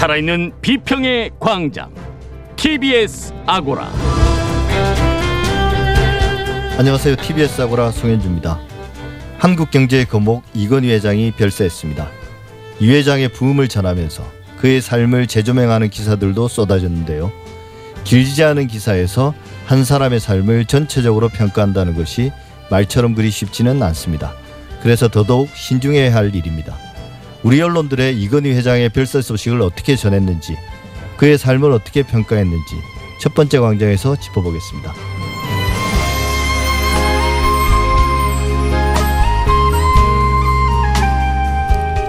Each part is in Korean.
살아있는 비평의 광장 TBS 아고라 안녕하세요. TBS 아고라 송현주입니다. 한국 경제의 거목 이건희 회장이 별세했습니다. 이 회장의 부음을 전하면서 그의 삶을 재조명하는 기사들도 쏟아졌는데요. 길지 않은 기사에서 한 사람의 삶을 전체적으로 평가한다는 것이 말처럼 그리 쉽지는 않습니다. 그래서 더더욱 신중해야 할 일입니다. 우리 언론들의 이건희 회장의 별세 소식을 어떻게 전했는지, 그의 삶을 어떻게 평가했는지 첫 번째 광장에서 짚어보겠습니다.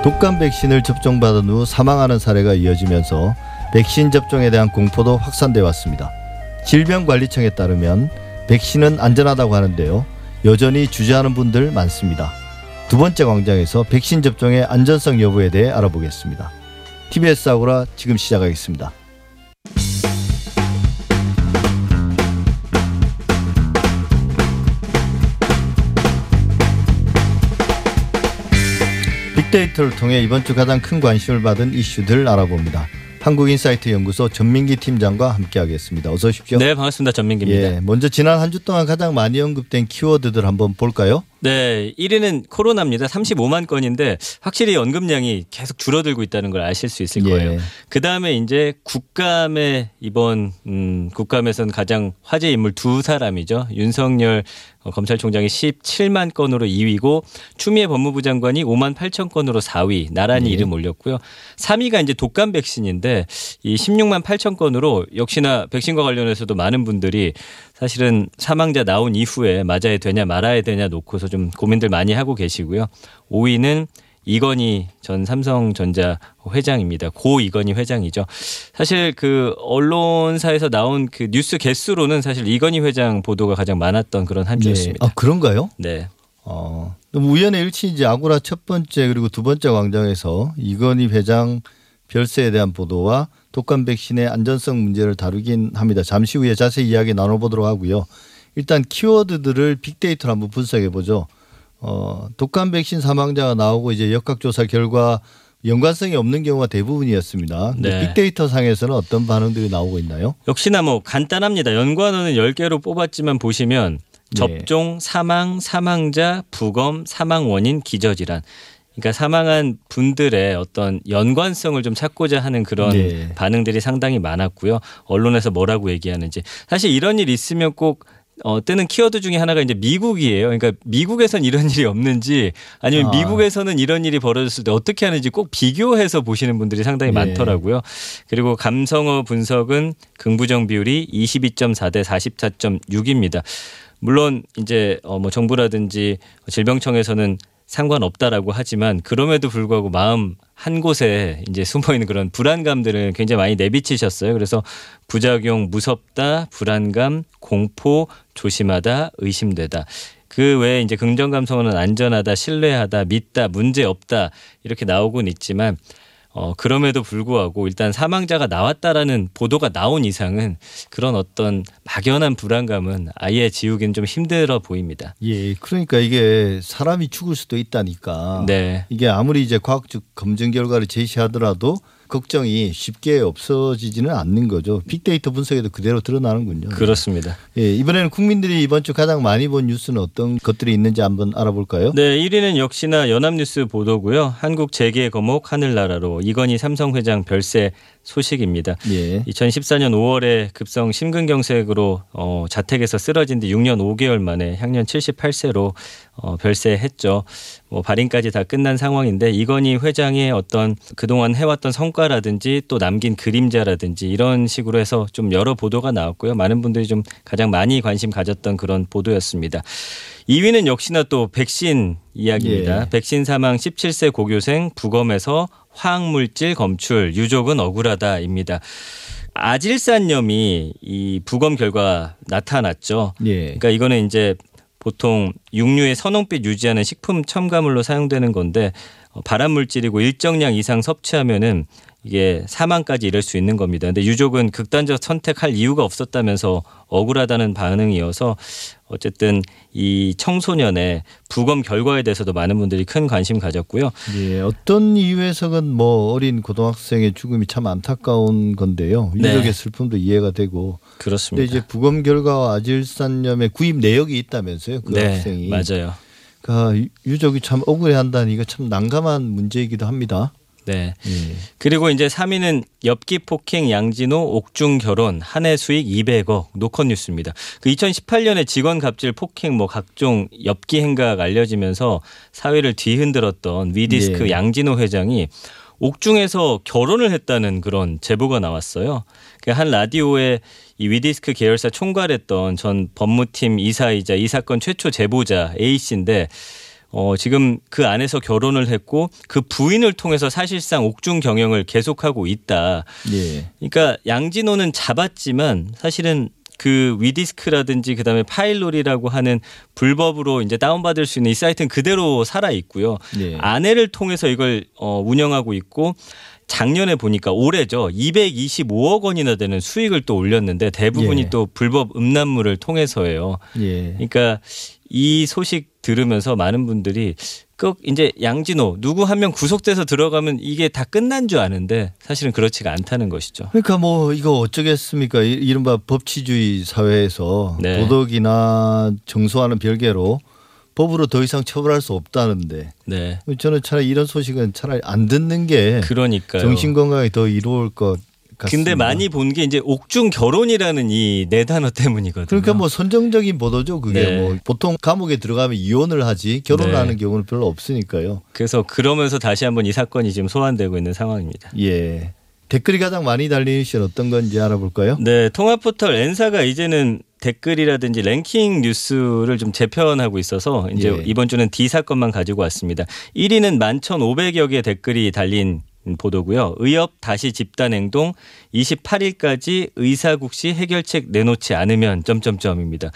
독감 백신을 접종받은 후 사망하는 사례가 이어지면서 백신 접종에 대한 공포도 확산돼 왔습니다. 질병관리청에 따르면 백신은 안전하다고 하는데요. 여전히 주저하는 분들 많습니다. 두 번째 광장에서 백신 접종의 안전성 여부에 대해 알아보겠습니다. TBS 아고라 지금 시작하겠습니다. 빅데이터를 통해 이번 주 가장 큰 관심을 받은 이슈들 알아봅니다. 한국인사이트 연구소 전민기 팀장과 함께하겠습니다. 어서 오십시오. 네, 반갑습니다. 전민기입니다. 예, 먼저 지난 한 주 동안 가장 많이 언급된 키워드들 한번 볼까요? 네, 1위는 코로나입니다. 35만 건인데 확실히 언급량이 계속 줄어들고 있다는 걸 아실 수 있을 거예요. 예. 그 다음에 이제 국감에 이번 음, 국감에서는 가장 화제 인물 두 사람이죠. 윤석열 어, 검찰총장이 17만 건으로 2위고 추미애 법무부 장관이 5만 8천 건으로 4위 나란히 예. 이름 올렸고요. 3위가 이제 독감 백신인데 이 16만 8천 건으로 역시나 백신과 관련해서도 많은 분들이 사실은 사망자 나온 이후에 맞아야 되냐 말아야 되냐 놓고서 좀 고민들 많이 하고 계시고요. 5위는 이건희 전 삼성전자 회장입니다. 고 이건희 회장이죠. 사실 그 언론사에서 나온 그 뉴스 개수로는 사실 이건희 회장 보도가 가장 많았던 그런 한 주였습니다. 아 그런가요? 네. 어, 우연의 일치 이제 아고라 첫 번째 그리고 두 번째 광장에서 이건희 회장 별세에 대한 보도와 독감 백신의 안전성 문제를 다루긴 합니다. 잠시 후에 자세히 이야기 나눠보도록 하고요. 일단 키워드들을 빅데이터로 한번 분석해 보죠. 어, 독감 백신 사망자가 나오고 이제 역학조사 결과 연관성이 없는 경우가 대부분이었습니다. 네. 빅데이터 상에서는 어떤 반응들이 나오고 있나요? 역시나 뭐 간단합니다. 연관어는 10개로 뽑았지만 보시면 네. 접종, 사망, 사망자, 부검, 사망 원인, 기저질환. 그러니까 사망한 분들의 어떤 연관성을 좀 찾고자 하는 그런 네. 반응들이 상당히 많았고요. 언론에서 뭐라고 얘기하는지. 사실 이런 일 있으면 꼭 어, 뜨는 키워드 중에 하나가 이제 미국이에요. 그러니까 미국에선 이런 일이 없는지 아니면 아. 미국에서는 이런 일이 벌어졌을 때 어떻게 하는지 꼭 비교해서 보시는 분들이 상당히 네. 많더라고요. 그리고 감성어 분석은 긍부정 비율이 22.4 대 44.6입니다. 물론 이제 어, 뭐 정부라든지 질병청에서는 상관없다라고 하지만 그럼에도 불구하고 마음 한 곳에 이제 숨어 있는 그런 불안감들을 굉장히 많이 내비치셨어요. 그래서 부작용 무섭다, 불안감, 공포, 조심하다, 의심되다. 그 외에 이제 긍정 감성어는 안전하다, 신뢰하다, 믿다, 문제 없다 이렇게 나오곤 있지만 어 그럼에도 불구하고 일단 사망자가 나왔다라는 보도가 나온 이상은 그런 어떤 막연한 불안감은 아예 지우기는 좀 힘들어 보입니다. 예, 그러니까 이게 사람이 죽을 수도 있다니까. 네. 이게 아무리 이제 과학적 검증 결과를 제시하더라도 걱정이 쉽게 없어지지는 않는 거죠. 빅데이터 분석에도 그대로 드러나는군요. 그렇습니다. 예, 이번에는 국민들이 이번 주 가장 많이 본 뉴스는 어떤 것들이 있는지 한번 알아볼까요? 네, 1위는 역시나 연합뉴스 보도고요. 한국 재계 거목 하늘나라로 이건희 삼성 회장 별세 소식입니다. 예. 2014년 5월에 급성 심근경색으로 어, 자택에서 쓰러진 뒤 6년 5개월 만에 향년 78세로 어, 별세했죠. 뭐 발인까지 다 끝난 상황인데 이건희 회장의 어떤 그동안 해왔던 성과라든지 또 남긴 그림자라든지 이런 식으로 해서 좀 여러 보도가 나왔고요. 많은 분들이 좀 가장 많이 관심 가졌던 그런 보도였습니다. 2위는 역시나 또 백신 이야기입니다. 예. 백신 사망 17세 고교생 부검에서 화학물질 검출 유족은 억울하다입니다. 아질산염이 이 부검 결과 나타났죠. 예. 그러니까 이거는 이제 보통 육류의 선홍빛 유지하는 식품 첨가물로 사용되는 건데 어, 발암 물질이고 일정량 이상 섭취하면은 이게 사망까지 이를 수 있는 겁니다. 근데 유족은 극단적 선택할 이유가 없었다면서 억울하다는 반응이어서 어쨌든 이 청소년의 부검 결과에 대해서도 많은 분들이 큰 관심 가졌고요. 예, 어떤 이유에서건 뭐 어린 고등학생의 죽음이 참 안타까운 건데요. 네. 유족의 슬픔도 이해가 되고. 근데 그렇습니다. 이제 부검 결과와 아질산염의 구입 내역이 있다면서요. 그 네, 학생이. 맞아요. 그러니까 유- 유족이 참 억울해한다는 이거 참 난감한 문제이기도 합니다. 네. 예. 그리고 이제 3위는 엽기 폭행 양진호 옥중 결혼 한 해 수익 200억 노컷 뉴스입니다. 그 2018년에 직원 갑질 폭행 뭐 각종 엽기 행각 알려지면서 사회를 뒤흔들었던 위디스크 예. 양진호 회장이 옥중에서 결혼을 했다는 그런 제보가 나왔어요. 그한 라디오에 이 위디스크 계열사 총괄했던 전 법무팀 이사이자 이 사건 최초 제보자 A 씨인데 어, 지금 그 안에서 결혼을 했고 그 부인을 통해서 사실상 옥중 경영을 계속하고 있다. 예. 그러니까 양진호는 잡았지만 사실은 그 위디스크라든지 그다음에 파일롤이라고 하는 불법으로 이제 다운받을 수 있는 이 사이트는 그대로 살아 있고요. 예. 아내를 통해서 이걸 어, 운영하고 있고 작년에 보니까 올해죠 225억 원이나 되는 수익을 또 올렸는데 대부분이 예. 또 불법 음란물을 통해서예요. 예. 그러니까 이 소식 들으면서 많은 분들이 꼭 이제 양진호 누구 한 명 구속돼서 들어가면 이게 다 끝난 줄 아는데 사실은 그렇지가 않다는 것이죠. 그러니까 뭐 이거 어쩌겠습니까? 이- 이른바 법치주의 사회에서 네. 도덕이나 정서와는 별개로 법으로 더 이상 처벌할 수 없다는데 네. 저는 차라리 이런 소식은 차라리 안 듣는 게 그러니까요. 정신 건강에 더 이로울 것 같습니다. 근데 많이 본 게 이제 옥중 결혼이라는 이 네 단어 때문이거든요. 그러니까 뭐 선정적인 보도죠. 그게 네. 뭐 보통 감옥에 들어가면 이혼을 하지 결혼하는 네. 경우는 별로 없으니까요. 그래서 그러면서 다시 한번 이 사건이 지금 소환되고 있는 상황입니다. 예. 댓글이 가장 많이 이슈는 어떤 건지 알아볼까요? 네, 통합 포털 N사가 이제는 댓글이라든지 랭킹 뉴스를 좀 재편하고 있어서 이제 예. 이번 주는 D 사건만 가지고 왔습니다. 1위는 11,500여 개 댓글이 달린 보도고요. 의협 다시 집단 행동 28일까지 의사국시 해결책 내놓지 않으면 점점점입니다.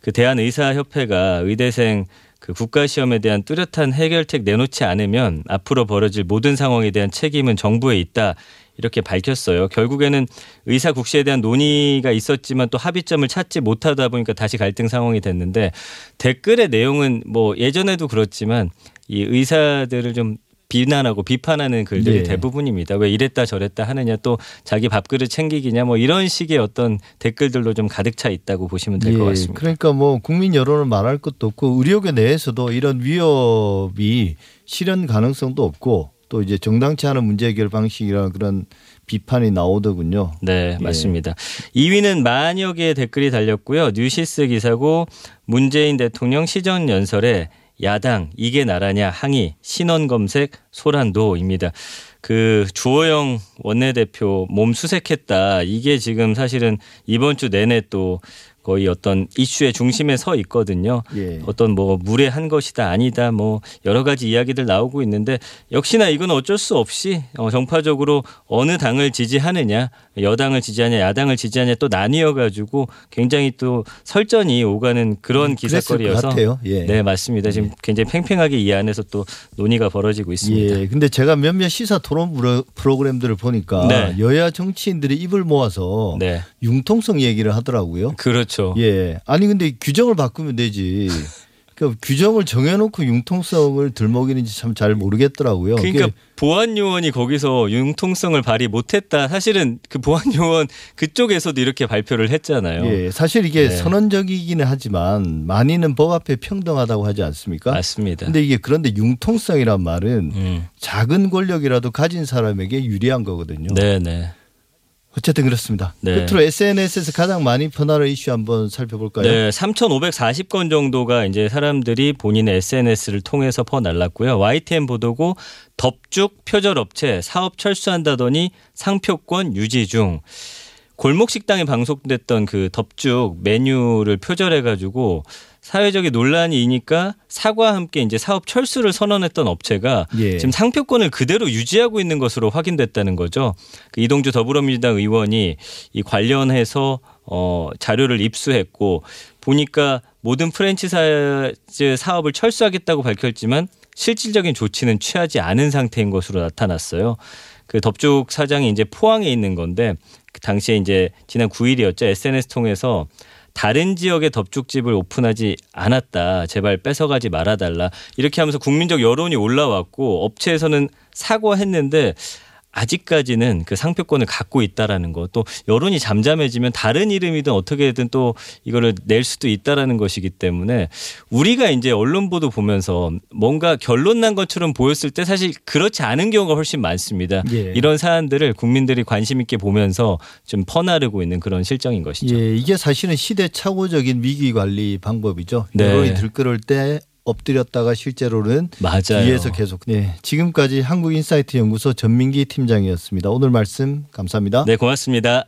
그 대한 의사협회가 의대생 그 국가 시험에 대한 뚜렷한 해결책 내놓지 않으면 앞으로 벌어질 모든 상황에 대한 책임은 정부에 있다. 이렇게 밝혔어요. 결국에는 의사 국시에 대한 논의가 있었지만 또 합의점을 찾지 못하다 보니까 다시 갈등 상황이 됐는데 댓글의 내용은 뭐 예전에도 그렇지만 이 의사들을 좀 비난하고 비판하는 글들이 예. 대부분입니다. 왜 이랬다 저랬다 하느냐 또 자기 밥그릇 챙기기냐 뭐 이런 식의 어떤 댓글들로 좀 가득 차 있다고 보시면 될것 예, 같습니다. 그러니까 뭐 국민 여론을 말할 것도 없고 의료계 내에서도 이런 위협이 실현 가능성도 없고 또 이제 정당치 않은 문제 해결 방식이라는 그런 비판이 나오더군요. 네, 예. 맞습니다. 2위는 만여 개의 댓글이 달렸고요. 뉴시스 기사고 문재인 대통령 시정 연설에 야당 이게 나라냐 항의 신원 검색 소란도입니다. 그 주호영 원내대표 몸 수색했다. 이게 지금 사실은 이번 주 내내 또 거의 어떤 이슈의 중심에 서 있거든요. 예. 어떤 뭐 무례한 것이다 아니다 뭐 여러 가지 이야기들 나오고 있는데 역시나 이건 어쩔 수 없이 어, 정파적으로 어느 당을 지지하느냐 여당을 지지하냐 야당을 지지하냐 또 나뉘어 가지고 굉장히 또 설전이 오가는 그런 음, 기사거리여서. 예. 네 맞습니다 지금 굉장히 팽팽하게 이 안에서 또 논의가 벌어지고 있습니다. 예. 근데 제가 몇몇 시사 토론 프로- 프로그램들을 보니까 네. 여야 정치인들이 입을 모아서 네 융통성 얘기를 하더라고요. 그렇죠. 예. 아니 근데 규정을 바꾸면 되지. 그러니까 규정을 정해놓고 융통성을 들먹이는지 참 잘 모르겠더라고요. 그러니까 보안 요원이 거기서 융통성을 발휘 못했다. 사실은 그 보안 요원 그쪽에서도 이렇게 발표를 했잖아요. 예, 사실 이게 네. 선언적이기는 하지만 많이는 법 앞에 평등하다고 하지 않습니까? 맞습니다. 근데 이게 그런데 융통성이란 말은 음. 작은 권력이라도 가진 사람에게 유리한 거거든요. 네, 네. 어쨌든 그렇습니다. 네. 끝으로 SNS에서 가장 많이 퍼나는 이슈 한번 살펴볼까요? 네, 3,540건 정도가 이제 사람들이 본인의 SNS를 통해서 퍼날랐고요. YTN 보도고 덥죽 표절 업체 사업 철수한다더니 상표권 유지 중. 골목 식당에 방송됐던 그 덥죽 메뉴를 표절해 가지고 사회적인 논란이 이니까 사과와 함께 이제 사업 철수를 선언했던 업체가 예. 지금 상표권을 그대로 유지하고 있는 것으로 확인됐다는 거죠. 그 이동주 더불어민주당 의원이 이 관련해서 어 자료를 입수했고 보니까 모든 프랜차이즈 사업을 철수하겠다고 밝혔지만 실질적인 조치는 취하지 않은 상태인 것으로 나타났어요. 그 덥죽 사장이 이제 포항에 있는 건데 그 당시에 이제 지난 9일이었죠. SNS 통해서 다른 지역의 덮죽집을 오픈하지 않았다. 제발 뺏어가지 말아달라. 이렇게 하면서 국민적 여론이 올라왔고 업체에서는 사과했는데 아직까지는 그 상표권을 갖고 있다라는 것또 여론이 잠잠해지면 다른 이름이든 어떻게든 또 이거를 낼 수도 있다라는 것이기 때문에 우리가 이제 언론 보도 보면서 뭔가 결론 난 것처럼 보였을 때 사실 그렇지 않은 경우가 훨씬 많습니다. 예. 이런 사안들을 국민들이 관심 있게 보면서 좀 퍼나르고 있는 그런 실정인 것이죠. 예, 이게 사실은 시대착오적인 위기 관리 방법이죠. 네. 여론이 들끓을 때 엎드렸다가 실제로는 맞아요. 뒤에서 계속. 네, 지금까지 한국인사이트 연구소 전민기 팀장이었습니다. 오늘 말씀 감사합니다. 네, 고맙습니다.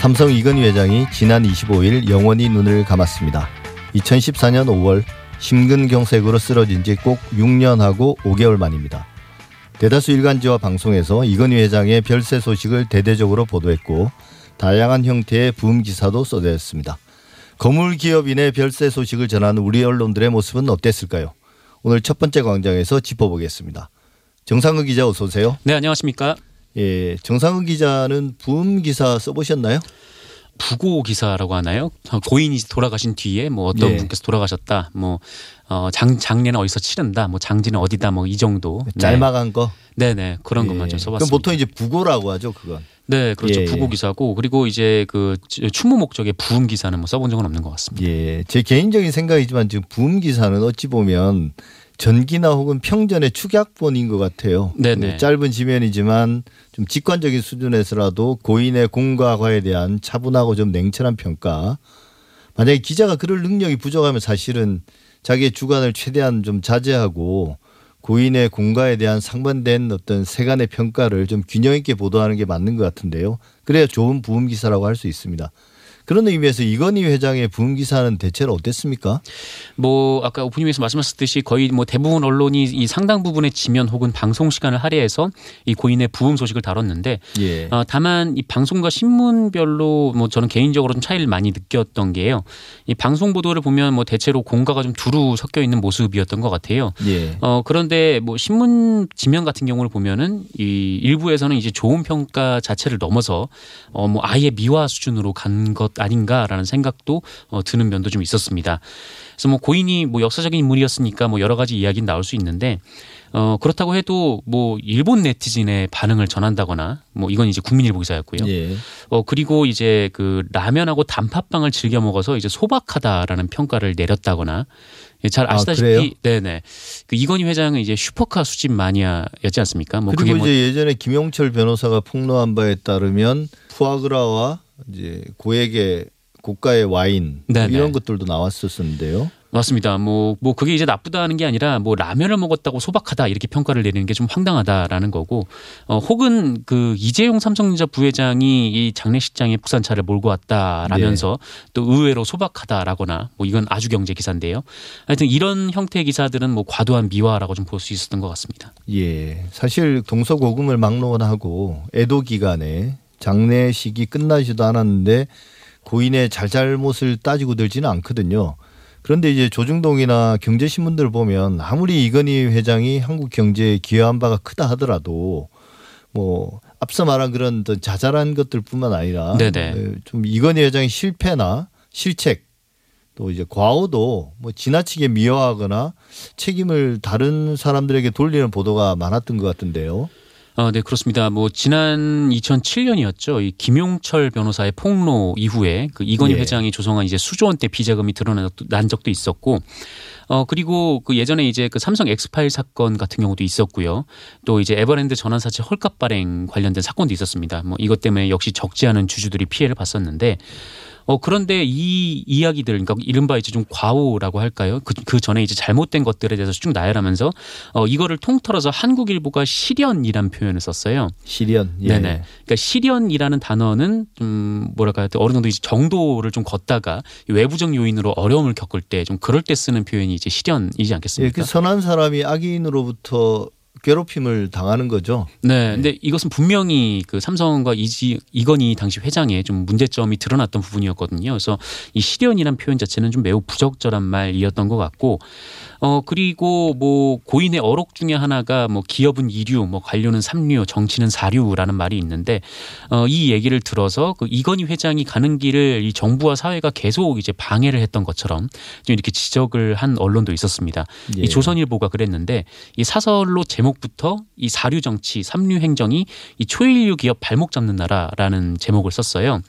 삼성 이건희 회장이 지난 25일 영원히 눈을 감았습니다. 2014년 5월 심근경색으로 쓰러진 지 꼭 6년하고 5개월 만입니다. 대다수 일간지와 방송에서 이건희 회장의 별세 소식을 대대적으로 보도했고 다양한 형태의 부음 기사도 쏟아졌습니다. 거물 기업인의 별세 소식을 전하는 우리 언론들의 모습은 어땠을까요? 오늘 첫 번째 광장에서 짚어보겠습니다. 정상근 기자 어서 오세요. 네, 안녕하십니까. 예, 정상근 기자는 부음 기사 써보셨나요? 부고 기사라고 하나요? 어, 고인이 돌아가신 뒤에 뭐 어떤 예. 분께서 돌아가셨다. 뭐 어, 장 장례는 어디서 치른다. 뭐 장지는 어디다. 뭐 이 정도. 네. 짤막한 거. 네, 네. 그런 예. 것만 좀 써봤습니다. 그럼 보통 이제 부고라고 하죠, 그건. 네, 그렇죠. 예, 예. 부고 기사고 그리고 이제 그 추모 목적의 부음 기사는 뭐 써본 적은 없는 것 같습니다. 예, 제 개인적인 생각이지만 지금 부음 기사는 어찌 보면 전기나 혹은 평전의 축약본인 것 같아요. 네네. 그 짧은 지면이지만 좀 직관적인 수준에서라도 고인의 공과 과에 대한 차분하고 좀 냉철한 평가. 만약에 기자가 그럴 능력이 부족하면 사실은 자기의 주관을 최대한 좀 자제하고 고인의 공과에 대한 상반된 어떤 세간의 평가를 좀 균형 있게 보도하는 게 맞는 것 같은데요. 그래야 좋은 부음 기사라고 할 수 있습니다. 그런 의미에서 이건희 회장의 부음 기사는 대체로 어땠습니까? 뭐 아까 오프닝에서 말씀하셨듯이 거의 뭐 대부분 언론이 이 상당 부분의 지면 혹은 방송 시간을 할애해서 이 고인의 부음 소식을 다뤘는데 예. 어, 다만 이 방송과 신문별로 뭐 저는 개인적으로 좀 차이를 많이 느꼈던 게요. 이 방송 보도를 보면 뭐 대체로 공과가 좀 두루 섞여 있는 모습이었던 것 같아요. 예. 어 그런데 뭐 신문 지면 같은 경우를 보면은 이 일부에서는 이제 좋은 평가 자체를 넘어서 어 뭐 아예 미화 수준으로 간 것 아닌가라는 생각도 어 드는 면도 좀 있었습니다. 그래서 뭐 고인이 뭐 역사적인 인물이었으니까 뭐 여러 가지 이야기는 나올 수 있는데 어 그렇다고 해도 뭐 일본 네티즌의 반응을 전한다거나 뭐 이건 이제 국민일보 기사였고요. 예. 어 그리고 이제 그 라면하고 단팥빵을 즐겨 먹어서 이제 소박하다라는 평가를 내렸다거나 예, 잘 아, 아시다시피 그래요? 네네 그 이건희 회장은 이제 슈퍼카 수집 마니아였지 않습니까? 뭐 그리고 뭐 이제 예전에 김용철 변호사가 폭로한 바에 따르면 푸아그라와 이제 고액의 고가의 와인 뭐 네네. 이런 것들도 나왔었는데요. 맞습니다. 뭐, 뭐, 그게 이제 나쁘다는 게 아니라 뭐 라면을 먹었다고 소박하다 이렇게 평가를 내리는 게 좀 황당하다라는 거고, 어, 혹은 그 이재용 삼성전자 부회장이 이 장례식장에 부산차를 몰고 왔다라면서 네. 또 의외로 소박하다라거나 뭐 이건 아주 경제 기사인데요. 하여튼 이런 형태의 기사들은 뭐 과도한 미화라고 좀 볼 수 있었던 것 같습니다. 예. 사실 동서고금을 막론하고 애도 기간에 장례식이 끝나지도 않았는데 고인의 잘잘못을 따지고 들지는 않거든요. 그런데 이제 조중동이나 경제신문들 보면 아무리 이건희 회장이 한국 경제에 기여한 바가 크다 하더라도 뭐 앞서 말한 그런 자잘한 것들뿐만 아니라 네네. 에, 좀 이건희 회장의 실패나 실책 또 이제 과오도 뭐 지나치게 미화하거나 책임을 다른 사람들에게 돌리는 보도가 많았던 것 같은데요. 어, 네, 그렇습니다. 뭐 지난 2007년이었죠. 이 김용철 변호사의 폭로 이후에 그 이건희 예. 회장이 조성한 이제 수조 원대 비자금이 드러난 적도, 난 적도 있었고 어 그리고 그 예전에 이제 그 삼성 엑스파일 사건 같은 경우도 있었고요. 또 이제 에버랜드 전환사채 헐값 발행 관련된 사건도 있었습니다. 뭐 이것 때문에 역시 적지 않은 주주들이 피해를 봤었는데 어 그런데 이 이야기들 그러니까 이른바 이제 좀 과오라고 할까요? 그, 그 전에 이제 잘못된 것들에 대해서 쭉 나열하면서 어 이거를 통틀어서 한국일보가 실연이란 표현을 썼어요. 실현. 예. 네네. 그러니까 실연이라는 단어는 좀 뭐랄까 어느 정도 이제 정도를 좀 걷다가 외부적 요인으로 어려움을 겪을 때 좀 그럴 때 쓰는 표현이 이제 예, 않겠습니까? 그 선한 사람이 악인으로부터 괴롭힘을 당하는 거죠. 네, 근데 이것은 분명히 그 삼성과 이지, 이건희 당시 회장의 좀 문제점이 드러났던 부분이었거든요. 그래서 이 실연이란 표현 자체는 좀 매우 부적절한 말이었던 것 같고, 어 그리고 뭐 고인의 어록 중에 하나가 뭐 기업은 이류, 뭐 관료는 삼류, 정치는 사류라는 말이 있는데, 어이 얘기를 들어서 그 이건희 회장이 가는 길을 이 정부와 사회가 계속 이제 방해를 했던 것처럼 좀 이렇게 지적을 한 언론도 있었습니다. 예. 이 조선일보가 그랬는데 이 사설로 제목 부터 이 사류 정치, 삼류 행정이 이 초일류 기업 발목 잡는 나라라는 제목을 썼어요.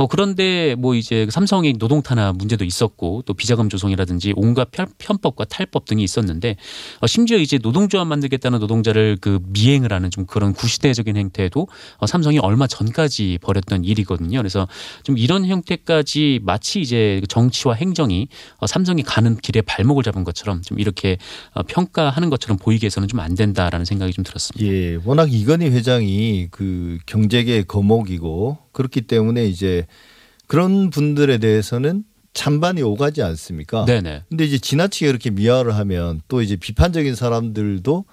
어 그런데 뭐 이제 삼성의 노동 탄압 문제도 있었고 또 비자금 조성이라든지 온갖 편- 편법과 탈법 등이 있었는데 어 심지어 이제 노동조합 만들겠다는 노동자를 그 미행을 하는 좀 그런 구시대적인 행태도 어 삼성이 얼마 전까지 벌였던 일이거든요. 그래서 좀 이런 형태까지 마치 이제 정치와 행정이 어 삼성이 가는 길에 발목을 잡은 것처럼 좀 이렇게 어 평가하는 것처럼 보이게 해서는 좀 안 된다라는 생각이 좀 들었습니다. 예, 워낙 이건희 회장이 그 경제계 거목이고 그렇기 때문에 이제 그런 분들에 대해서는 찬반이 오가지 않습니까? 네네. 근데 이제 지나치게 그렇게 미화를 하면 또 이제 비판적인 사람들도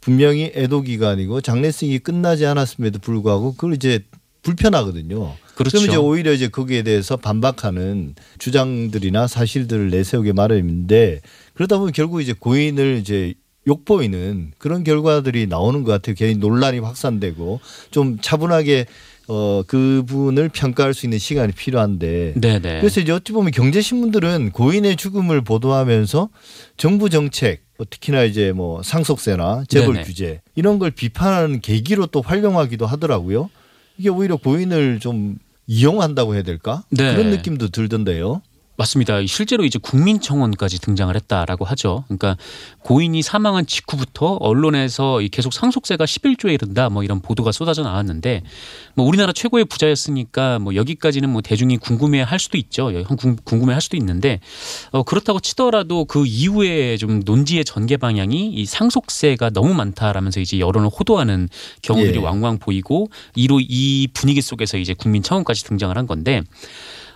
분명히 애도 기간이고 장례식이 끝나지 않았음에도 불구하고 그걸 이제 불편하거든요. 그렇죠. 그럼 이제 오히려 이제 거기에 대해서 반박하는 주장들이나 사실들을 내세우게 마련인데 그러다 보면 결국 이제 고인을 이제 욕보이는 그런 결과들이 나오는 것 같아요. 괜히 논란이 확산되고 좀 차분하게 어 그분을 평가할 수 있는 시간이 필요한데 네네. 그래서 이제 어찌 보면 경제 신문들은 고인의 죽음을 보도하면서 정부 정책 뭐 특히나 이제 뭐 상속세나 재벌 네네. 규제 이런 걸 비판하는 계기로 또 활용하기도 하더라고요. 이게 오히려 고인을 좀 이용한다고 해야 될까? 네. 그런 느낌도 들던데요. 맞습니다. 실제로 이제 국민청원까지 등장을 했다라고 하죠. 그러니까 고인이 사망한 직후부터 언론에서 이 계속 상속세가 11조에 이른다 뭐 이런 보도가 쏟아져 나왔는데 뭐 우리나라 최고의 부자였으니까 뭐 여기까지는 뭐 대중이 궁금해 할 수도 있죠. 궁- 궁금해 할 수도 있는데 어 그렇다고 치더라도 그 이후에 좀 논지의 전개 방향이 이 상속세가 너무 많다라면서 이제 여론을 호도하는 경우들이 예. 왕왕 보이고 이로 이 분위기 속에서 이제 국민청원까지 등장을 한 건데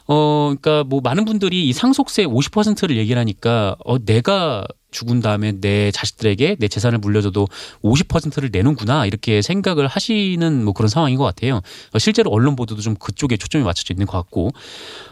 어, 그러니까 뭐 많은 분들이 이 상속세 50%를 얘기를 하니까 어, 내가 죽은 다음에 내 자식들에게 내 재산을 물려줘도 50%를 내는구나 이렇게 생각을 하시는 뭐 그런 상황인 것 같아요. 어, 실제로 언론 보도도 좀 그쪽에 초점이 맞춰져 있는 것 같고.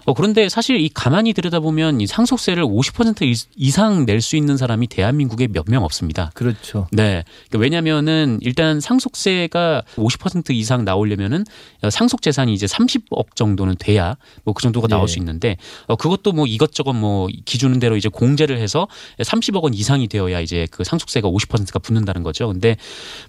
어, 그런데 사실 이 가만히 들여다보면 이 상속세를 50% 이- 이상 낼 수 있는 사람이 대한민국에 몇 명 없습니다. 그렇죠. 네. 그러니까 왜냐면은 일단 상속세가 50% 이상 나오려면은 상속 재산이 이제 30억 정도는 돼야 뭐 그 정도가 나올 예. 수 있는데 어 그것도 뭐 이것저것 뭐 기준대로 이제 공제를 해서 30억 원 이상이 되어야 이제 그 상속세가 50%가 붙는다는 거죠. 근데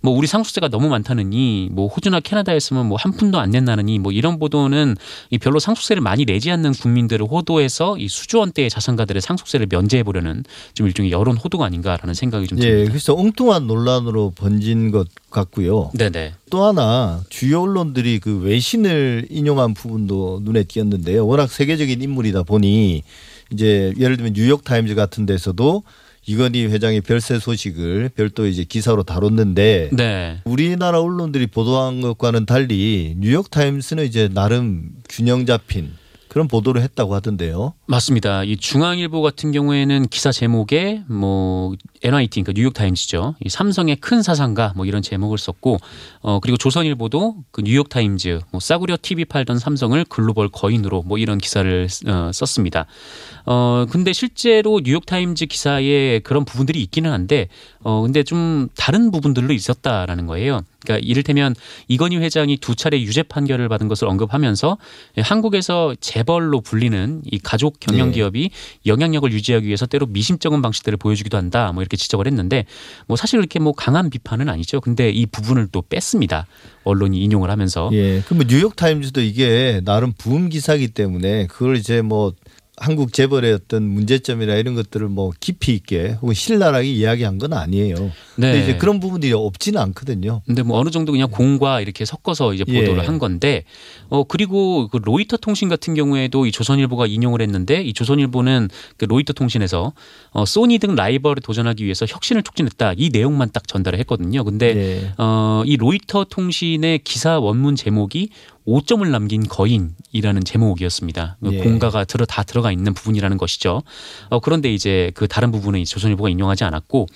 뭐 우리 상속세가 너무 많다느니 뭐 호주나 캐나다였으면 뭐한 푼도 안 낸다느니 뭐 이런 보도는 이 별로 상속세를 많이 내지 않는 국민들을 호도해서 이 수조 원대의 자산가들의 상속세를 면제해 보려는 좀 일종의 여론 호도가 아닌가라는 생각이 좀 예, 듭니다. 그래서 엉뚱한 논란으로 번진 것 같고요. 네네. 또 하나 주요 언론들이 그 외신을 인용한 부분도 눈에 띄었는데요. 워낙 세계적인 인물이다 보니 이제 예를 들면 뉴욕 타임즈 같은 데서도 이건희 회장의 별세 소식을 별도 이제 기사로 다뤘는데 네. 우리나라 언론들이 보도한 것과는 달리 뉴욕 타임스는 이제 나름 균형 잡힌 그런 보도를 했다고 하던데요. 맞습니다. 이 중앙일보 같은 경우에는 기사 제목에 뭐 NYT 그러니까 뉴욕 타임즈죠. 이 삼성의 큰 사상가 뭐 이런 제목을 썼고 어 그리고 조선일보도 그 뉴욕 타임즈 뭐 싸구려 TV 팔던 삼성을 글로벌 거인으로 뭐 이런 기사를 어, 썼습니다. 어 근데 실제로 뉴욕 타임즈 기사에 그런 부분들이 있기는 한데 어 근데 좀 다른 부분들로 있었다라는 거예요. 그러니까 이를테면 이건희 회장이 두 차례 유죄 판결을 받은 것을 언급하면서 한국에서 재벌로 불리는 이 가족 경영 네. 기업이 영향력을 유지하기 위해서 때로 미심쩍은 방식들을 보여주기도 한다. 뭐 이렇게 지적을 했는데 뭐 사실 이렇게 뭐 강한 비판은 아니죠. 근데 이 부분을 또 뺐습니다. 언론이 인용을 하면서 예. 그럼 뉴욕 타임즈도 이게 나름 부음 기사기 때문에 그걸 이제 뭐 한국 재벌의 어떤 문제점이나 이런 것들을 뭐 깊이 있게 혹은 신랄하게 이야기한 건 아니에요. 근데 네. 이제 그런 부분들이 없지는 않거든요. 근데 뭐 어느 정도 그냥 공과 이렇게 섞어서 이제 보도를 예. 한 건데 어 그리고 그 로이터 통신 같은 경우에도 이 조선일보가 인용을 했는데 이 조선일보는 그 로이터 통신에서 어 소니 등 라이벌에 도전하기 위해서 혁신을 촉진했다 이 내용만 딱 전달을 했거든요. 근데 예. 어, 이 로이터 통신의 기사 원문 제목이 5점을 남긴 거인이라는 제목이었습니다. 그 예. 공가가 들어 다 들어가 있는 부분이라는 것이죠. 어, 그런데 이제 그 다른 부분은 이 조선일보가 인용하지 않았고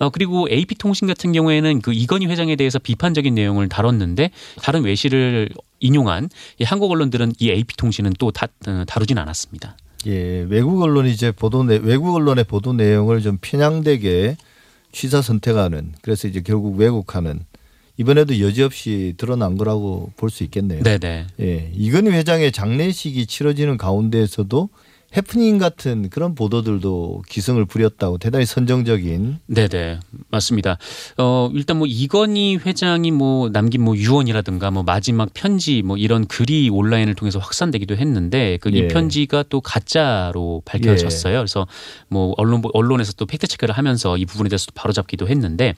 어, 그리고 AP통신 같은 경우에는 그 이건희 회장에 대해서 비판적인 내용을 다뤘는데 다른 외신을 인용한 이 한국 언론들은 이 AP통신은 또 다, 어, 다루진 않았습니다. 예, 외국 언론이 이제 보도 내 외국 언론의 보도 내용을 좀 편향되게 취사 선택하는 그래서 이제 결국 왜곡하는 이번에도 여지없이 드러난 거라고 볼 수 있겠네요. 네네. 예, 이건희 회장의 장례식이 치러지는 가운데에서도 해프닝 같은 그런 보도들도 기승을 부렸다고 대단히 선정적인 네네 맞습니다. 어 일단 뭐 이건희 회장이 뭐 남긴 뭐 유언이라든가 뭐 마지막 편지 뭐 이런 글이 온라인을 통해서 확산되기도 했는데 그이 예. 편지가 또 가짜로 밝혀졌어요. 그래서 뭐 언론 언론에서 또 팩트 체크를 하면서 이 부분에 대해서 바로 잡기도 했는데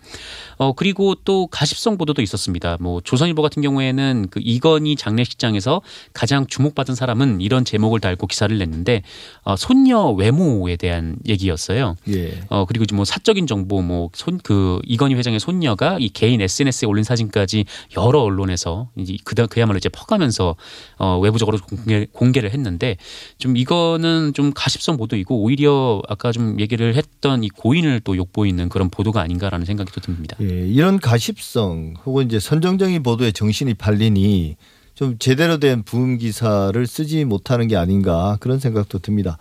어 그리고 또 가십성 보도도 있었습니다. 뭐 조선일보 같은 경우에는 그 이건희 장례식장에서 가장 주목받은 사람은 이런 제목을 달고 기사를 냈는데 어, 손녀 외모에 대한 얘기였어요. 예. 어 그리고 뭐 사적인 정보 뭐 손 그 이건희 회장의 손녀가 이 개인 SNS에 올린 사진까지 여러 언론에서 이제 그다 그야말로 이제 퍼가면서 어 외부적으로 공개, 공개를 했는데 좀 이거는 좀 가십성 보도이고 오히려 아까 좀 얘기를 했던 이 고인을 또 욕보이는 그런 보도가 아닌가라는 생각이 또 듭니다. 예, 이런 가십성 혹은 이제 선정적인 보도에 정신이 팔리니 좀 제대로 된 부음 기사를 쓰지 못하는 게 아닌가 그런 생각도 듭니다.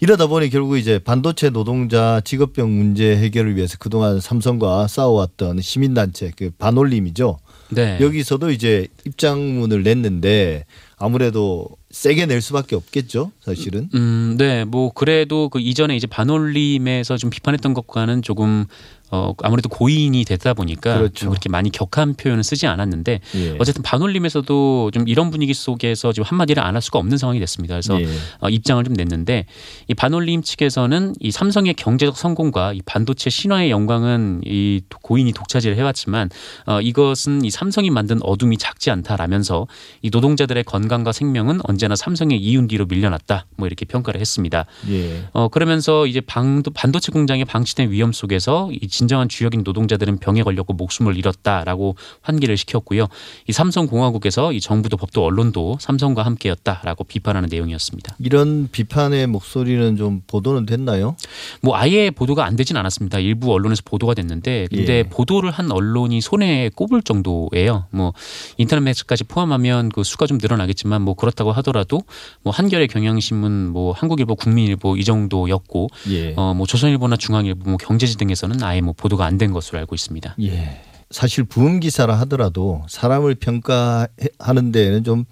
이러다 보니 결국 이제 반도체 노동자 직업병 문제 해결을 위해서 그동안 삼성과 싸워왔던 시민단체 그 반올림이죠. 네. 여기서도 이제 입장문을 냈는데 아무래도 세게 낼 수밖에 없겠죠, 사실은. 음, 네, 뭐 그래도 그 이전에 이제 반올림에서 좀 비판했던 것과는 조금 어 아무래도 고인이 되다 보니까 그렇죠. 좀 그렇게 많이 격한 표현을 쓰지 않았는데 예. 어쨌든 반올림에서도 좀 이런 분위기 속에서 지금 한마디를 안 할 수가 없는 상황이 됐습니다. 그래서 예. 어, 입장을 좀 냈는데 이 반올림 측에서는 이 삼성의 경제적 성공과 이 반도체 신화의 영광은 이 고인이 독차지를 해왔지만 어, 이것은 이 삼성이 만든 어둠이 작지 않다라면서 이 노동자들의 건강과 생명은 언제나 삼성의 이윤 뒤로 밀려났다. 뭐 이렇게 평가를 했습니다. 예. 어 그러면서 이제 방도, 반도체 공장에 방치된 위험 속에서 이 진정한 주역인 노동자들은 병에 걸렸고 목숨을 잃었다라고 환기를 시켰고요. 이 삼성공화국에서 이 정부도 법도 언론도 삼성과 함께였다라고 비판하는 내용이었습니다. 이런 비판의 목소리는 좀 보도는 됐나요? 뭐 아예 보도가 안 되진 않았습니다. 일부 언론에서 보도가 됐는데 근데 예. 보도를 한 언론이 손에 꼽을 정도예요. 뭐 인터넷 매체까지 포함하면 그 수가 좀 늘어나겠지만 뭐 그렇다고 하더라도 뭐 한겨레 경향신문 뭐 한국일보 국민일보 이 정도였고 예. 어뭐 조선일보나 중앙일보 뭐 경제지 등에서는 아예 뭐 보도가 안 된 것으로 알고 있습니다. 예. 사실 부음 기사라 하더라도 사람을 평가하는 데에는 좀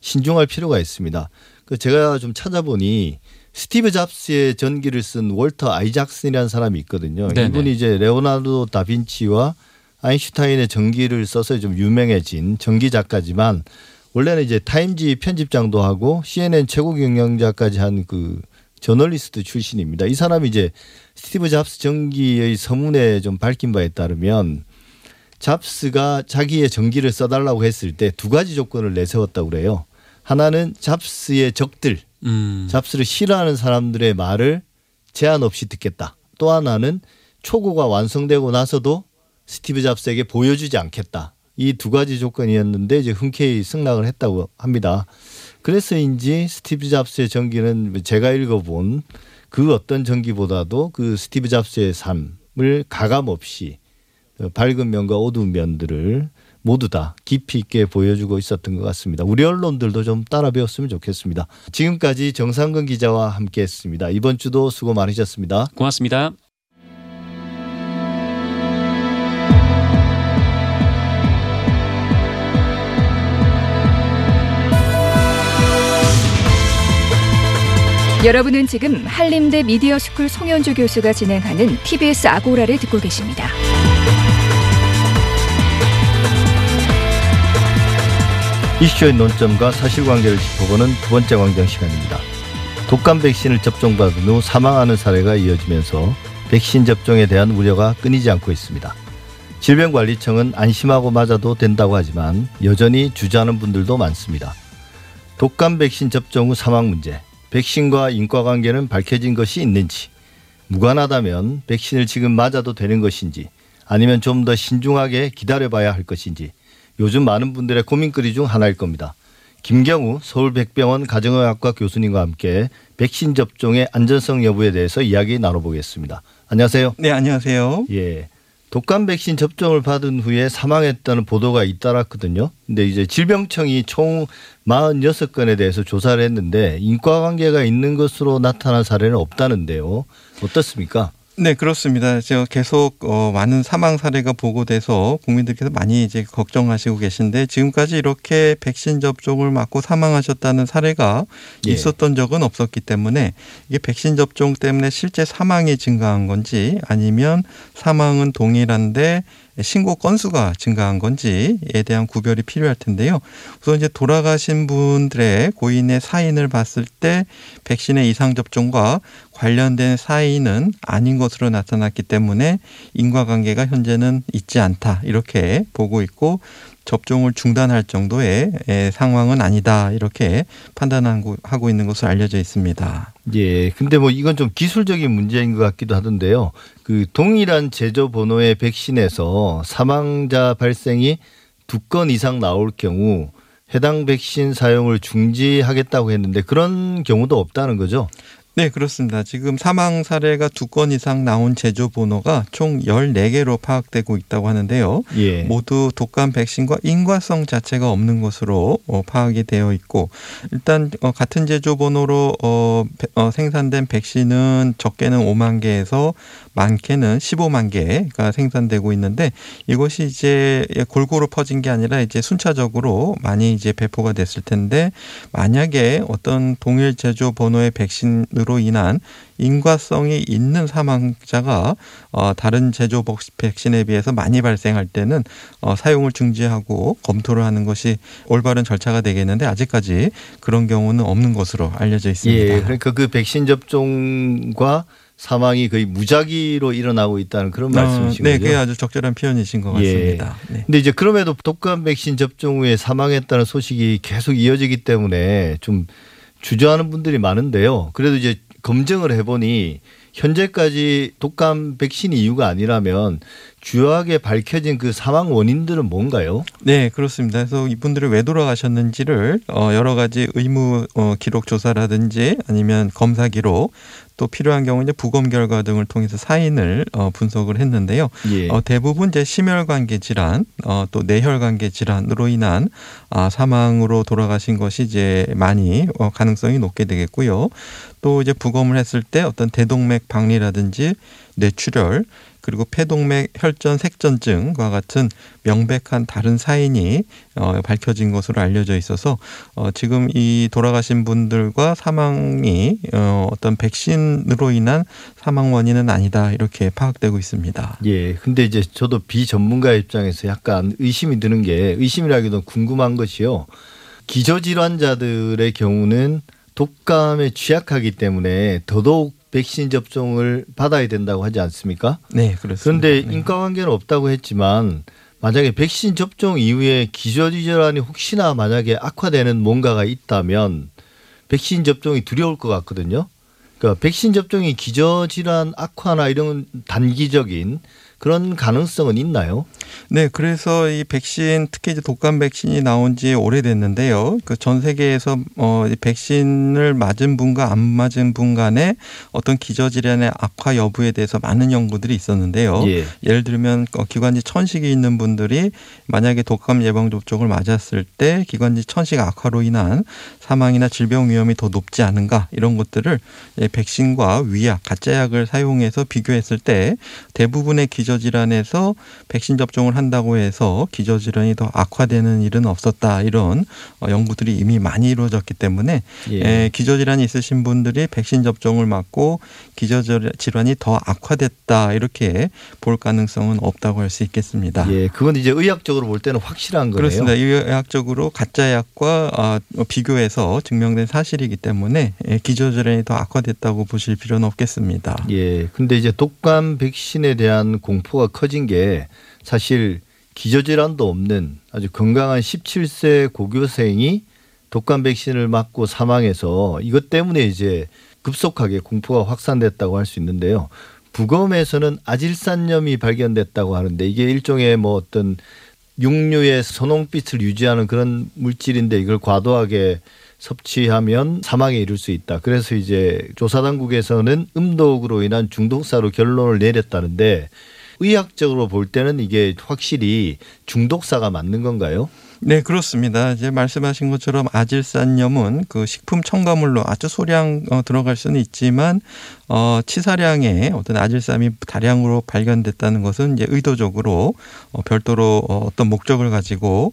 신중할 필요가 있습니다. 그 제가 좀 찾아보니 스티브 잡스의 전기를 쓴 월터 아이작슨이라는 사람이 있거든요. 네네. 이분이 이제 레오나르도 다빈치와 아인슈타인의 전기를 써서 좀 유명해진 전기 작가지만 원래는 이제 타임지 편집장도 하고 CNN 최고 경영자까지 한 그 저널리스트 출신입니다. 이 사람이 이제 스티브 잡스 전기의 서문에 좀 밝힌 바에 따르면 잡스가 자기의 전기를 써달라고 했을 때 두 가지 조건을 내세웠다고 그래요. 하나는 잡스의 적들, 음. 잡스를 싫어하는 사람들의 말을 제한 없이 듣겠다. 또 하나는 초고가 완성되고 나서도 스티브 잡스에게 보여주지 않겠다. 이 두 가지 조건이었는데 이제 흔쾌히 승낙을 했다고 합니다. 그래서인지 스티브 잡스의 전기는 제가 읽어본 그 어떤 전기보다도 그 스티브 잡스의 삶을 가감 없이 어, 밝은 면과 어두운 면들을 모두 다 깊이 있게 보여주고 있었던 것 같습니다. 우리 언론들도 좀 따라 배웠으면 좋겠습니다. 지금까지 정상근 기자와 함께했습니다. 이번 주도 수고 많으셨습니다. 고맙습니다. 여러분은 지금 한림대 미디어 스쿨 송현주 교수가 진행하는 TBS 아고라를 듣고 계십니다. 이슈의 논점과 사실관계를 짚어보는 두 번째 광장 시간입니다. 독감 백신을 접종받은 후 사망하는 사례가 이어지면서 백신 접종에 대한 우려가 끊이지 않고 있습니다. 질병관리청은 안심하고 맞아도 된다고 하지만 여전히 주저하는 분들도 많습니다. 독감 백신 접종 후 사망 문제, 백신과 인과관계는 밝혀진 것이 있는지, 무관하다면 백신을 지금 맞아도 되는 것인지, 아니면 좀 더 신중하게 기다려봐야 할 것인지, 요즘 많은 분들의 고민거리 중 하나일 겁니다. 김경우 서울백병원 가정의학과 교수님과 함께 백신 접종의 안전성 여부에 대해서 이야기 나눠보겠습니다. 안녕하세요. 네, 안녕하세요. 예. 독감 백신 접종을 받은 후에 사망했다는 보도가 잇따랐거든요. 근데 이제 질병청이 총 46건에 대해서 조사를 했는데 인과관계가 있는 것으로 나타난 사례는 없다는데요. 어떻습니까? 네, 그렇습니다. 제가 계속 어, 많은 사망 사례가 보고돼서 국민들께서 많이 이제 걱정하시고 계신데 지금까지 이렇게 백신 접종을 맞고 사망하셨다는 사례가 예. 있었던 적은 없었기 때문에 이게 백신 접종 때문에 실제 사망이 증가한 건지 아니면 사망은 동일한데 신고 건수가 증가한 건지에 대한 구별이 필요할 텐데요. 우선 이제 돌아가신 분들의 고인의 사인을 봤을 때 백신의 이상 접종과 관련된 사인은 아닌 것으로 나타났기 때문에 인과관계가 현재는 있지 않다 이렇게 보고 있고 접종을 중단할 정도의 에, 상황은 아니다 이렇게 판단하고 있는 것으로 알려져 있습니다. 예. 근데 뭐 이건 좀 기술적인 문제인 것 같기도 하던데요. 그 동일한 제조 번호의 백신에서 사망자 발생이 두 건 이상 나올 경우 해당 백신 사용을 중지하겠다고 했는데 그런 경우도 없다는 거죠. 네, 그렇습니다. 지금 사망 사례가 두 건 이상 나온 제조 번호가 총 14개로 파악되고 있다고 하는데요. 예. 모두 독감 백신과 인과성 자체가 없는 것으로 어, 파악이 되어 있고 일단 어, 같은 제조 번호로 어, 생산된 백신은 적게는 5만 개에서 많게는 15만 개가 생산되고 있는데 이것이 이제 골고루 퍼진 게 아니라 이제 순차적으로 많이 이제 배포가 됐을 텐데 만약에 어떤 동일 제조 번호의 백신으로 인한 인과성이 있는 사망자가 어, 다른 제조 복- 백신에 비해서 많이 발생할 때는 어, 사용을 중지하고 검토를 하는 것이 올바른 절차가 되겠는데 아직까지 그런 경우는 없는 것으로 알려져 있습니다. 예. 그러니까 그 백신 접종과 사망이 거의 무작위로 일어나고 있다는 그런 말씀이신 네, 거죠. 그게 아주 적절한 표현이신 것 예. 같습니다. 네. 근데 이제 그럼에도 독감 백신 접종 후에 사망했다는 소식이 계속 이어지기 때문에 좀 주저하는 분들이 많은데요. 그래도 이제 검증을 해보니 현재까지 독감 백신 이유가 아니라면 주요하게 밝혀진 그 사망 원인들은 뭔가요? 네, 그렇습니다. 그래서 이분들이 왜 돌아가셨는지를 어, 여러 가지 의무 어, 기록 조사라든지 아니면 검사 기록 또 필요한 경우 이제 부검 결과 등을 통해서 사인을 어, 분석을 했는데요. 예. 어, 대부분 이제 심혈관계 질환, 어, 또 뇌혈관계 질환으로 인한 아, 사망으로 돌아가신 것이 이제 많이 어, 가능성이 높게 되겠고요. 또 이제 부검을 했을 때 어떤 대동맥 박리라든지 뇌출혈 그리고 폐동맥 혈전 색전증과 같은 명백한 다른 사인이 어, 밝혀진 것으로 알려져 있어서 어, 지금 이 돌아가신 분들과 사망이 어, 어떤 백신으로 인한 사망 원인은 아니다 이렇게 파악되고 있습니다. 예. 근데 이제 저도 비전문가 입장에서 약간 의심이 드는 게 의심이라기도 궁금한 것이요. 기저질환자들의 경우는 독감에 취약하기 때문에 더더욱 백신 접종을 받아야 된다고 하지 않습니까? 네, 그렇습니다. 그런데 네. 인과 관계는 없다고 했지만 만약에 백신 접종 이후에 기저질환이 혹시나 만약에 악화되는 뭔가가 있다면 백신 접종이 두려울 것 같거든요. 그러니까 백신 접종이 기저질환 악화나 이런 단기적인 그런 가능성은 있나요? 네, 그래서 이 백신 특히 이제 독감 백신이 나온 지 오래됐는데요. 그 전 세계에서 어, 이 백신을 맞은 분과 안 맞은 분 간에 어떤 기저 질환의 악화 여부에 대해서 많은 연구들이 있었는데요. 예. 예를 들면 어, 기관지 천식이 있는 분들이 만약에 독감 예방 접종을 맞았을 때 기관지 천식 악화로 인한 사망이나 질병 위험이 더 높지 않은가 이런 것들을 예, 백신과 위약 가짜 약을 사용해서 비교했을 때 대부분의 기 저질환에서 백신 접종을 한다고 해서 기저질환이 더 악화되는 일은 없었다 이런 어, 연구들이 이미 많이 이루어졌기 때문에 예. 에, 기저질환이 있으신 분들이 백신 접종을 맞고 기저질환이 더 악화됐다 이렇게 볼 가능성은 없다고 할 수 있겠습니다. 예, 그건 이제 의학적으로 볼 때는 확실한 거네요. 그렇습니다. 의학적으로 가짜 약과 아, 비교해서 증명된 사실이기 때문에 예, 기저질환이 더 악화됐다고 보실 필요는 없겠습니다. 예. 근데 이제 독감 백신에 대한 공 포가 커진 게 사실 기저질환도 없는 아주 건강한 17세 고교생이 독감 백신을 맞고 사망해서 이것 때문에 이제 급속하게 공포가 확산됐다고 할 수 있는데요. 부검에서는 아질산염이 발견됐다고 하는데 이게 일종의 뭐 어떤 육류의 선홍빛을 유지하는 그런 물질인데 이걸 과도하게 섭취하면 사망에 이를 수 있다. 그래서 이제 조사 당국에서는 음독으로 인한 중독사로 결론을 내렸다는데 의학적으로 볼 때는 이게 확실히 중독사가 맞는 건가요? 네, 그렇습니다. 이제 말씀하신 것처럼 아질산염은 그 식품 첨가물로 아주 소량 어, 들어갈 수는 있지만 어, 치사량의 어떤 아질산이 다량으로 발견됐다는 것은 이제 의도적으로 어, 별도로 어, 어떤 목적을 가지고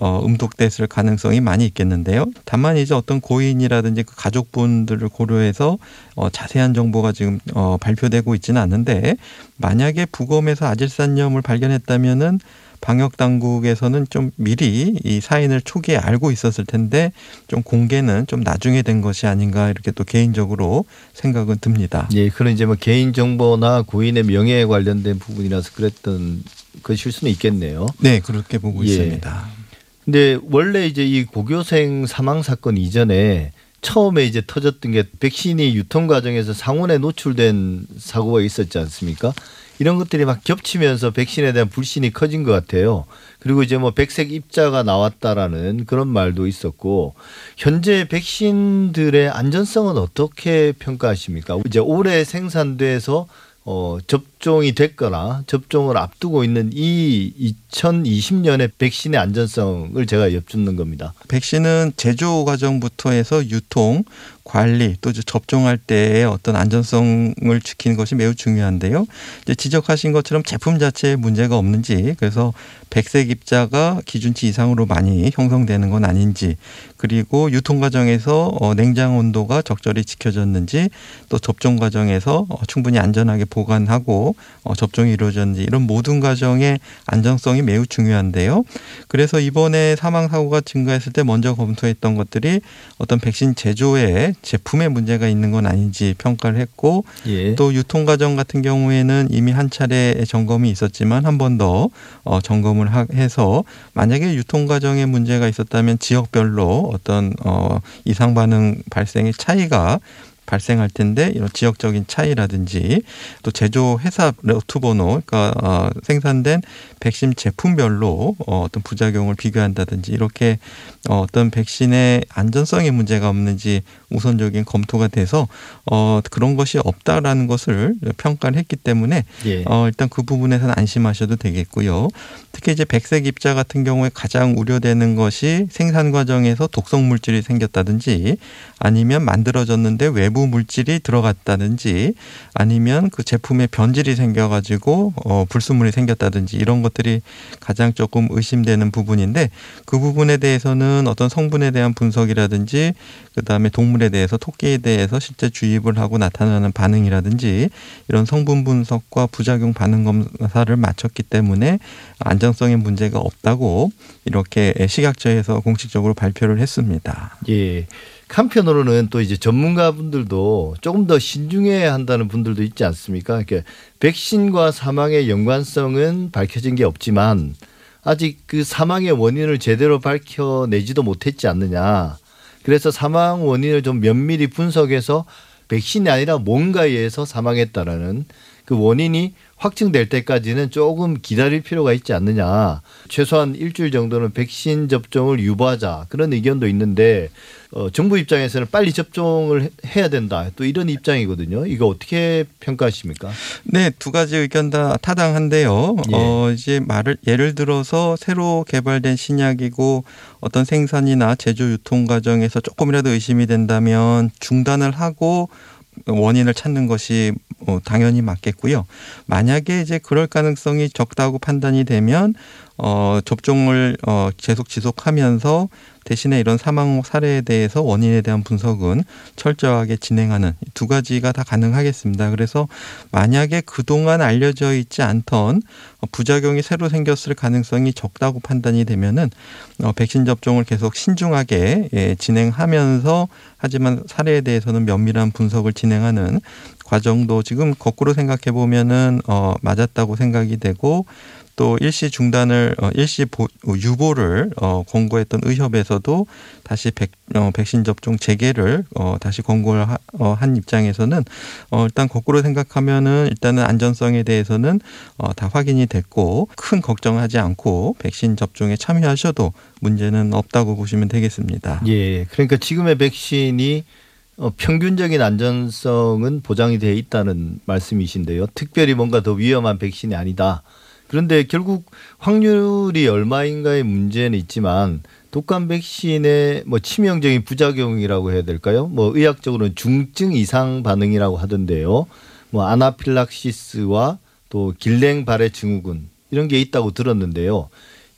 어, 음독됐을 가능성이 많이 있겠는데요. 다만 이제 어떤 고인이라든지 그 가족분들을 고려해서 어, 자세한 정보가 지금 어, 발표되고 있지는 않는데 만약에 부검에서 아질산염을 발견했다면은 방역 당국에서는 좀 미리 이 사인을 초기에 알고 있었을 텐데 좀 공개는 좀 나중에 된 것이 아닌가 이렇게 또 개인적으로 생각은 듭니다. 예, 그런 이제 뭐 개인 정보나 고인의 명예에 관련된 부분이라서 그랬던 것일 수는 있겠네요. 네, 그렇게 보고 예. 있습니다. 근데 원래 이제 이 고교생 사망 사건 이전에 처음에 이제 터졌던 게 백신이 유통 과정에서 상온에 노출된 사고가 있었지 않습니까? 이런 것들이 막 겹치면서 백신에 대한 불신이 커진 것 같아요. 그리고 이제 뭐 백색 입자가 나왔다라는 그런 말도 있었고 현재 백신들의 안전성은 어떻게 평가하십니까? 이제 올해 생산돼서 어, 접 종이 됐거나 접종을 앞두고 있는 이 2020년의 백신의 안전성을 제가 여쭙는 겁니다. 백신은 제조 과정부터 해서 유통, 관리 또 접종할 때의 어떤 안전성을 지키는 것이 매우 중요한데요. 이제 지적하신 것처럼 제품 자체에 문제가 없는지 그래서 백색 입자가 기준치 이상으로 많이 형성되는 건 아닌지 그리고 유통 과정에서 어, 냉장 온도가 적절히 지켜졌는지 또 접종 과정에서 어, 충분히 안전하게 보관하고 어, 접종이 이루어졌는지 이런 모든 과정의 안정성이 매우 중요한데요. 그래서 이번에 사망 사고가 증가했을 때 먼저 검토했던 것들이 어떤 백신 제조에 제품에 문제가 있는 건 아닌지 평가를 했고 예. 또 유통 과정 같은 경우에는 이미 한 차례 점검이 있었지만 한 번 더 어, 점검을 하- 해서 만약에 유통 과정에 문제가 있었다면 지역별로 어떤 어, 이상 반응 발생의 차이가 발생할 텐데 이런 지역적인 차이라든지 또 제조 회사 로트 번호 그러니까 어, 생산된 백신 제품별로 어, 어떤 부작용을 비교한다든지 이렇게 어, 어떤 백신의 안전성에 문제가 없는지 우선적인 검토가 돼서 어, 그런 것이 없다라는 것을 평가를 했기 때문에 예. 어, 일단 그 부분에서는 안심하셔도 되겠고요. 특히 이제 백색 입자 같은 경우에 가장 우려되는 것이 생산 과정에서 독성 물질이 생겼다든지 아니면 만들어졌는데 외부 물질이 들어갔다든지 아니면 그 제품에 변질이 생겨가지고 어, 불순물이 생겼다든지 이런 것 들이 가장 조금 의심되는 부분인데 그 부분에 대해서는 어떤 성분에 대한 분석이라든지 그 다음에 동물에 대해서 토끼에 대해서 실제 주입을 하고 나타나는 반응이라든지 이런 성분 분석과 부작용 반응 검사를 마쳤기 때문에 안정성에 문제가 없다고 이렇게 식약처에서 공식적으로 발표를 했습니다. 예. 한편으로는 또 이제 전문가분들도 조금 더 신중해야 한다는 분들도 있지 않습니까? 그러니까 백신과 사망의 연관성은 밝혀진 게 없지만 아직 그 사망의 원인을 제대로 밝혀내지도 못했지 않느냐. 그래서 사망 원인을 좀 면밀히 분석해서 백신이 아니라 뭔가에 의해서 사망했다라는 그 원인이 확증될 때까지는 조금 기다릴 필요가 있지 않느냐. 최소한 일주일 정도는 백신 접종을 유보하자 그런 의견도 있는데 어, 정부 입장에서는 빨리 접종을 해- 해야 된다. 또 이런 입장이거든요. 이거 어떻게 평가하십니까? 네, 두 가지 의견 다 타당한데요. 예. 어, 이제 말을 예를 들어서 새로 개발된 신약이고 어떤 생산이나 제조 유통 과정에서 조금이라도 의심이 된다면 중단을 하고 원인을 찾는 것이 어, 당연히 맞겠고요. 만약에 이제 그럴 가능성이 적다고 판단이 되면 어, 접종을 어, 계속 지속하면서 대신에 이런 사망 사례에 대해서 원인에 대한 분석은 철저하게 진행하는 두 가지가 다 가능하겠습니다. 그래서 만약에 그동안 알려져 있지 않던 어, 부작용이 새로 생겼을 가능성이 적다고 판단이 되면은 어, 백신 접종을 계속 신중하게 예, 진행하면서 하지만 사례에 대해서는 면밀한 분석을 진행하는 과정도 지금 거꾸로 생각해 보면은 어, 맞았다고 생각이 되고 또 일시 중단을 어, 일시 보, 유보를 어, 권고했던 의협에서도 다시 백, 어, 백신 접종 재개를 어, 다시 권고를 하, 어, 한 입장에서는 어, 일단 거꾸로 생각하면은 일단은 안전성에 대해서는 어, 다 확인이 됐고 큰 걱정하지 않고 백신 접종에 참여하셔도 문제는 없다고 보시면 되겠습니다. 예. 그러니까 지금의 백신이 어, 평균적인 안전성은 보장이 되어 있다는 말씀이신데요. 특별히 뭔가 더 위험한 백신이 아니다. 그런데 결국 확률이 얼마인가의 문제는 있지만 독감 백신의 뭐 치명적인 부작용이라고 해야 될까요? 뭐 의학적으로는 중증 이상 반응이라고 하던데요. 뭐 아나필락시스와 또 길랭 발해 증후군 이런 게 있다고 들었는데요.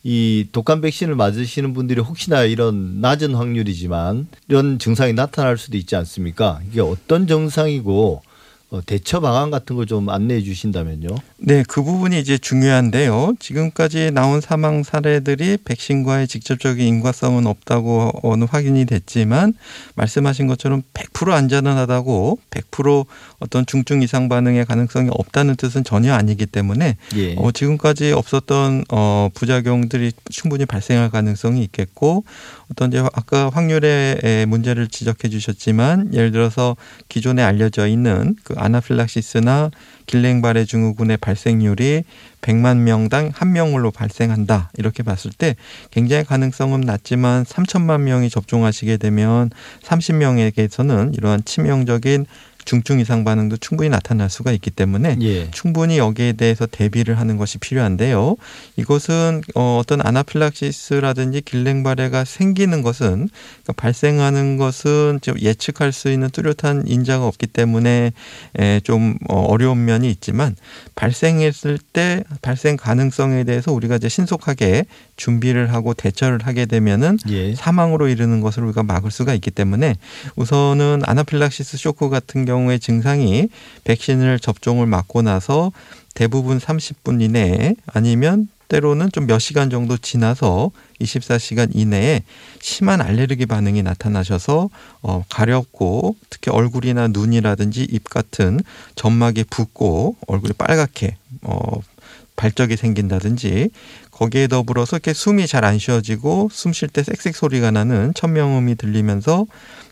이 독감 백신을 맞으시는 분들이 혹시나 이런 낮은 확률이지만 이런 증상이 나타날 수도 있지 않습니까? 이게 어떤 증상이고 어, 대처 방안 같은 걸 좀 안내해 주신다면요. 네, 그 부분이 이제 중요한데요. 지금까지 나온 사망 사례들이 백신과의 직접적인 인과성은 없다고 어느 확인이 됐지만 말씀하신 것처럼 100% 안전하다고 100% 어떤 중증 이상 반응의 가능성이 없다는 뜻은 전혀 아니기 때문에 예. 어, 지금까지 없었던 어, 부작용들이 충분히 발생할 가능성이 있겠고 어떤 이제 아까 확률의 문제를 지적해 주셨지만 예를 들어서 기존에 알려져 있는 그 아나필락시스나 길랭발해 증후군의 발생률이 100만 명당 한 명으로 발생한다. 이렇게 봤을 때 굉장히 가능성은 낮지만 3천만 명이 접종하시게 되면 30명에게서는 이러한 치명적인 중증 이상 반응도 충분히 나타날 수가 있기 때문에 예. 충분히 여기에 대해서 대비를 하는 것이 필요한데요. 이것은 어, 어떤 아나필락시스라든지 길랭발해가 생기는 것은 그러니까 발생하는 것은 좀 예측할 수 있는 뚜렷한 인자가 없기 때문에 에, 좀 어, 어려운 면이 있지만 발생했을 때 발생 가능성에 대해서 우리가 이제 신속하게 준비를 하고 대처를 하게 되면은 예. 사망으로 이르는 것을 우리가 막을 수가 있기 때문에 우선은 아나필락시스 쇼크 같은 경우 의 증상이 백신을 접종을 맞고 나서 대부분 30분 이내에 아니면 때로는 좀 몇 시간 정도 지나서 24시간 이내에 심한 알레르기 반응이 나타나셔서 어, 가렵고 특히 얼굴이나 눈이라든지 입 같은 점막이 붓고 얼굴이 빨갛게 어, 발적이 생긴다든지 거기에 더불어서 이렇게 숨이 잘 안 쉬어지고 숨 쉴 때 쌕쌕 소리가 나는 천명음이 들리면서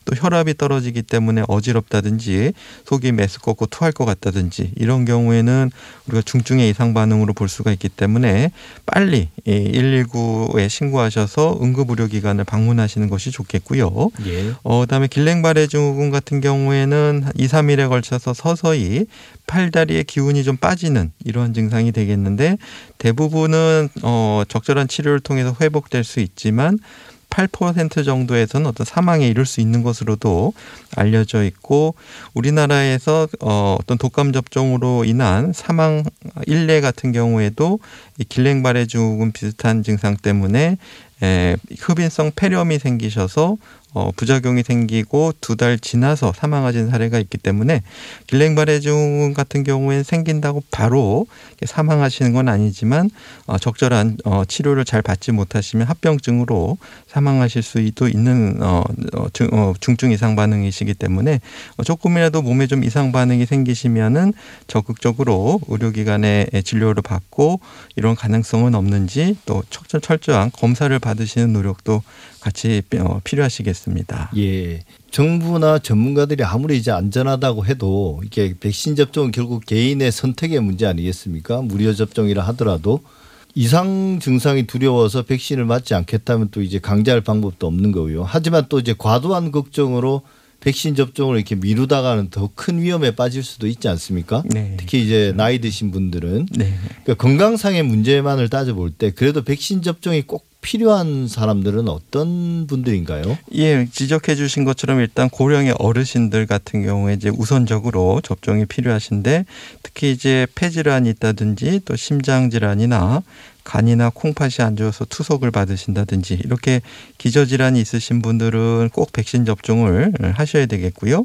또 혈압이 떨어지기 때문에 어지럽다든지 속이 메스껍고 토할 것 같다든지 이런 경우에는 우리가 중증의 이상 반응으로 볼 수가 있기 때문에 빨리 119에 신고하셔서 응급 의료 기관을 방문하시는 것이 좋겠고요. 예. 어, 그다음에 길랭발해 증후군 같은 경우에는 한 2, 3일에 걸쳐서 서서히 팔다리의 기운이 좀 빠지는 이러한 증상이 되겠는데 대부분은 어, 적절한 치료를 통해서 회복될 수 있지만 8% 정도에서는 어떤 사망에 이를 수 있는 것으로도 알려져 있고 우리나라에서 어, 어떤 독감 접종으로 인한 사망 일례 같은 경우에도 이 길랭발해 증후군 비슷한 증상 때문에 에, 흡인성 폐렴이 생기셔서 어, 부작용이 생기고 두 달 지나서 사망하신 사례가 있기 때문에 증후군 같은 경우에는 생긴다고 바로 사망하시는 건 아니지만 어, 적절한 어, 치료를 잘 받지 못하시면 합병증으로 사망하실 수도 있는 어, 어, 중, 어, 중증 이상 반응이시기 때문에 어, 조금이라도 몸에 좀 이상 반응이 생기시면은 적극적으로 의료기관에 진료를 받고 이런 가능성은 없는지 또 철저- 철저한 검사를 받으시는 노력도 같이 어, 필요하시겠습니다. 예. 정부나 전문가들이 아무리 이제 안전하다고 해도 이게 백신 접종은 결국 개인의 선택의 문제 아니겠습니까? 무료 접종이라 하더라도 이상 증상이 두려워서 백신을 맞지 않겠다면 또 이제 강제할 방법도 없는 거고요. 하지만 또 이제 과도한 걱정으로 백신 접종을 이렇게 미루다가는 더 큰 위험에 빠질 수도 있지 않습니까? 네. 특히 이제 나이 드신 분들은 네. 그러니까 건강상의 문제만을 따져볼 때 그래도 백신 접종이 꼭 필요한 사람들은 어떤 분들인가요? 예, 지적해 주신 것처럼 일단 고령의 어르신들 같은 경우에 이제 우선적으로 접종이 필요하신데 특히 이제 폐질환이 있다든지 또 심장 질환이나 간이나 콩팥이 안 좋아서 투석을 받으신다든지 이렇게 기저질환이 있으신 분들은 꼭 백신 접종을 하셔야 되겠고요.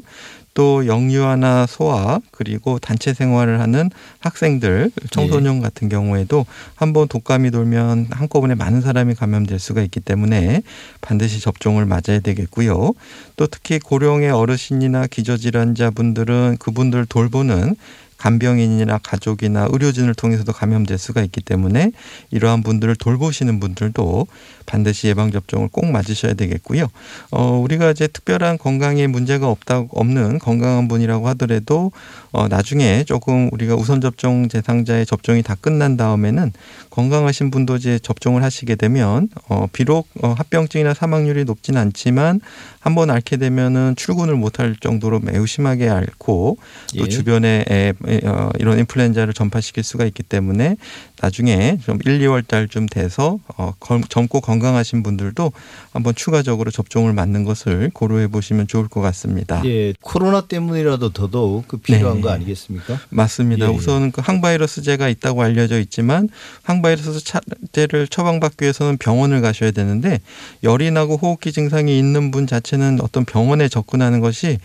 또 영유아나 소아 그리고 단체 생활을 하는 학생들 청소년 같은 경우에도 한번 독감이 돌면 한꺼번에 많은 사람이 감염될 수가 있기 때문에 반드시 접종을 맞아야 되겠고요. 또 특히 고령의 어르신이나 기저질환자 분들은 그분들 돌보는 간병인이나 가족이나 의료진을 통해서도 감염될 수가 있기 때문에 이러한 분들을 돌보시는 분들도 반드시 예방 접종을 꼭 맞으셔야 되겠고요. 어, 우리가 이제 특별한 건강에 문제가 없다 없는 건강한 분이라고 하더라도 어, 나중에 조금 우리가 우선 접종 대상자의 접종이 다 끝난 다음에는 건강하신 분도 이제 접종을 하시게 되면 어, 비록 어, 합병증이나 사망률이 높진 않지만 한번 앓게 되면은 출근을 못할 정도로 매우 심하게 앓고 또 예. 주변에 에, 에, 어, 이런 인플루엔자를 전파시킬 수가 있기 때문에 나중에 좀 1, 2월 달쯤 돼서 어, 검- 젊고 건강하신 분들도 한번 추가적으로 접종을 맞는 것을 고려해 보시면 좋을 것 같습니다. 예, 코로나 때문이라도 더더욱 그 필요한 네. 거 아니겠습니까? 맞습니다. 예, 예. 우선은 그 항바이러스제가 있다고 알려져 있지만 항바이러스제를 처방받기 위해서는 병원을 가셔야 되는데 열이 나고 호흡기 증상이 있는 분 자체는 어떤 병원에 접근하는 것이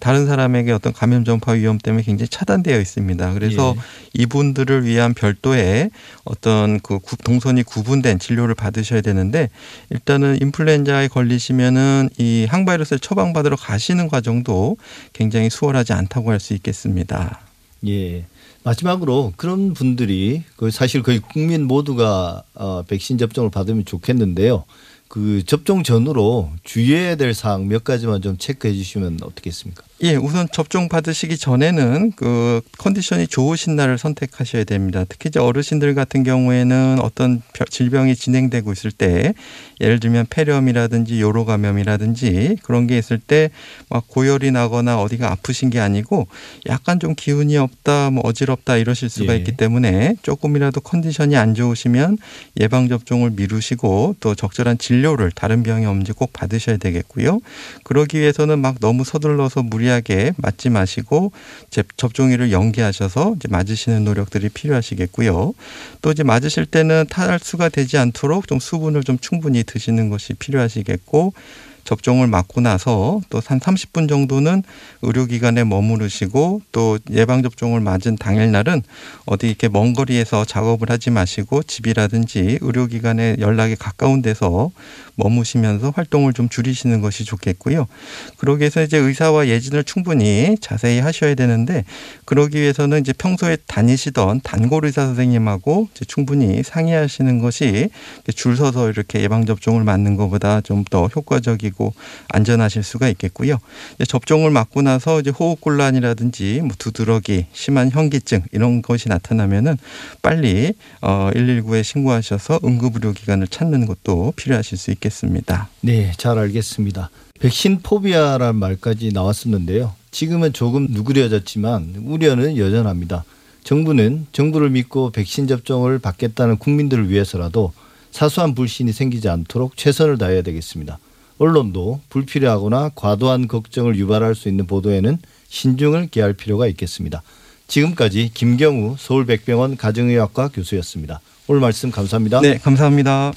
다른 사람에게 어떤 감염 전파 위험 때문에 굉장히 차단되어 있습니다. 그래서 예. 이분들을 위한 별도의 어떤 그 구- 동선이 구분된 진료를 받으셔야 되는데 일단은 인플루엔자에 걸리시면은 이 항바이러스를 처방받으러 가시는 과정도 굉장히 수월하지 않다고 할 수 있겠습니다. 예. 마지막으로 그런 분들이 그 사실 거의 국민 모두가 어, 백신 접종을 받으면 좋겠는데요. 그 접종 전후로 주의해야 될 사항 몇 가지만 좀 체크해 주시면 어떻겠습니까? 예, 우선 접종 받으시기 전에는 그 컨디션이 좋으신 날을 선택하셔야 됩니다. 특히 이제 어르신들 같은 경우에는 어떤 벼- 질병이 진행되고 있을 때 예를 들면 폐렴이라든지 요로 감염이라든지 그런 게 있을 때 막 고열이 나거나 어디가 아프신 게 아니고 약간 좀 기운이 없다, 뭐 어지럽다 이러실 수가 예. 있기 때문에 조금이라도 컨디션이 안 좋으시면 예방 접종을 미루시고 또 적절한 진료를 다른 병이 없는지 꼭 받으셔야 되겠고요. 그러기 위해서는 막 너무 서둘러서 무리 하게 맞지 마시고 제- 접종일을 연기하셔서 이제 맞으시는 노력들이 필요하시겠고요. 또 이제 맞으실 때는 탈수가 되지 않도록 좀 수분을 좀 충분히 드시는 것이 필요하시겠고 접종을 맞고 나서 또 한 30분 정도는 의료기관에 머무르시고 또 예방접종을 맞은 당일날은 어디 이렇게 먼 거리에서 작업을 하지 마시고 집이라든지 의료기관에 연락이 가까운 데서 머무시면서 활동을 좀 줄이시는 것이 좋겠고요. 그러기 위해서 이제 의사와 예진을 충분히 자세히 하셔야 되는데 그러기 위해서는 이제 평소에 다니시던 단골 의사 선생님하고 이제 충분히 상의하시는 것이 줄 서서 이렇게 예방 접종을 맞는 것보다 좀 더 효과적이고 안전하실 수가 있겠고요. 접종을 맞고 나서 이제 호흡곤란이라든지 뭐 두드러기, 심한 현기증 이런 것이 나타나면은 빨리 어 119에 신고하셔서 응급의료기관을 찾는 것도 필요하실 수 있겠습니다. 네, 잘 알겠습니다. 백신 포비아라는 말까지 나왔었는데요. 지금은 조금 누그려졌지만 우려는 여전합니다. 정부는 정부를 믿고 백신 접종을 받겠다는 국민들을 위해서라도 사소한 불신이 생기지 않도록 최선을 다해야 되겠습니다. 언론도 불필요하거나 과도한 걱정을 유발할 수 있는 보도에는 신중을 기할 필요가 있겠습니다. 지금까지 김경우 서울백병원 가정의학과 교수였습니다. 오늘 말씀 감사합니다. 네, 감사합니다.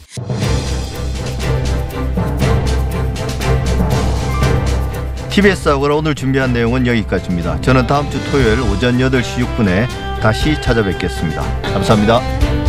TBS 아고라 오늘 준비한 내용은 여기까지입니다. 저는 다음 주 토요일 오전 8시 6분에 다시 찾아뵙겠습니다. 감사합니다.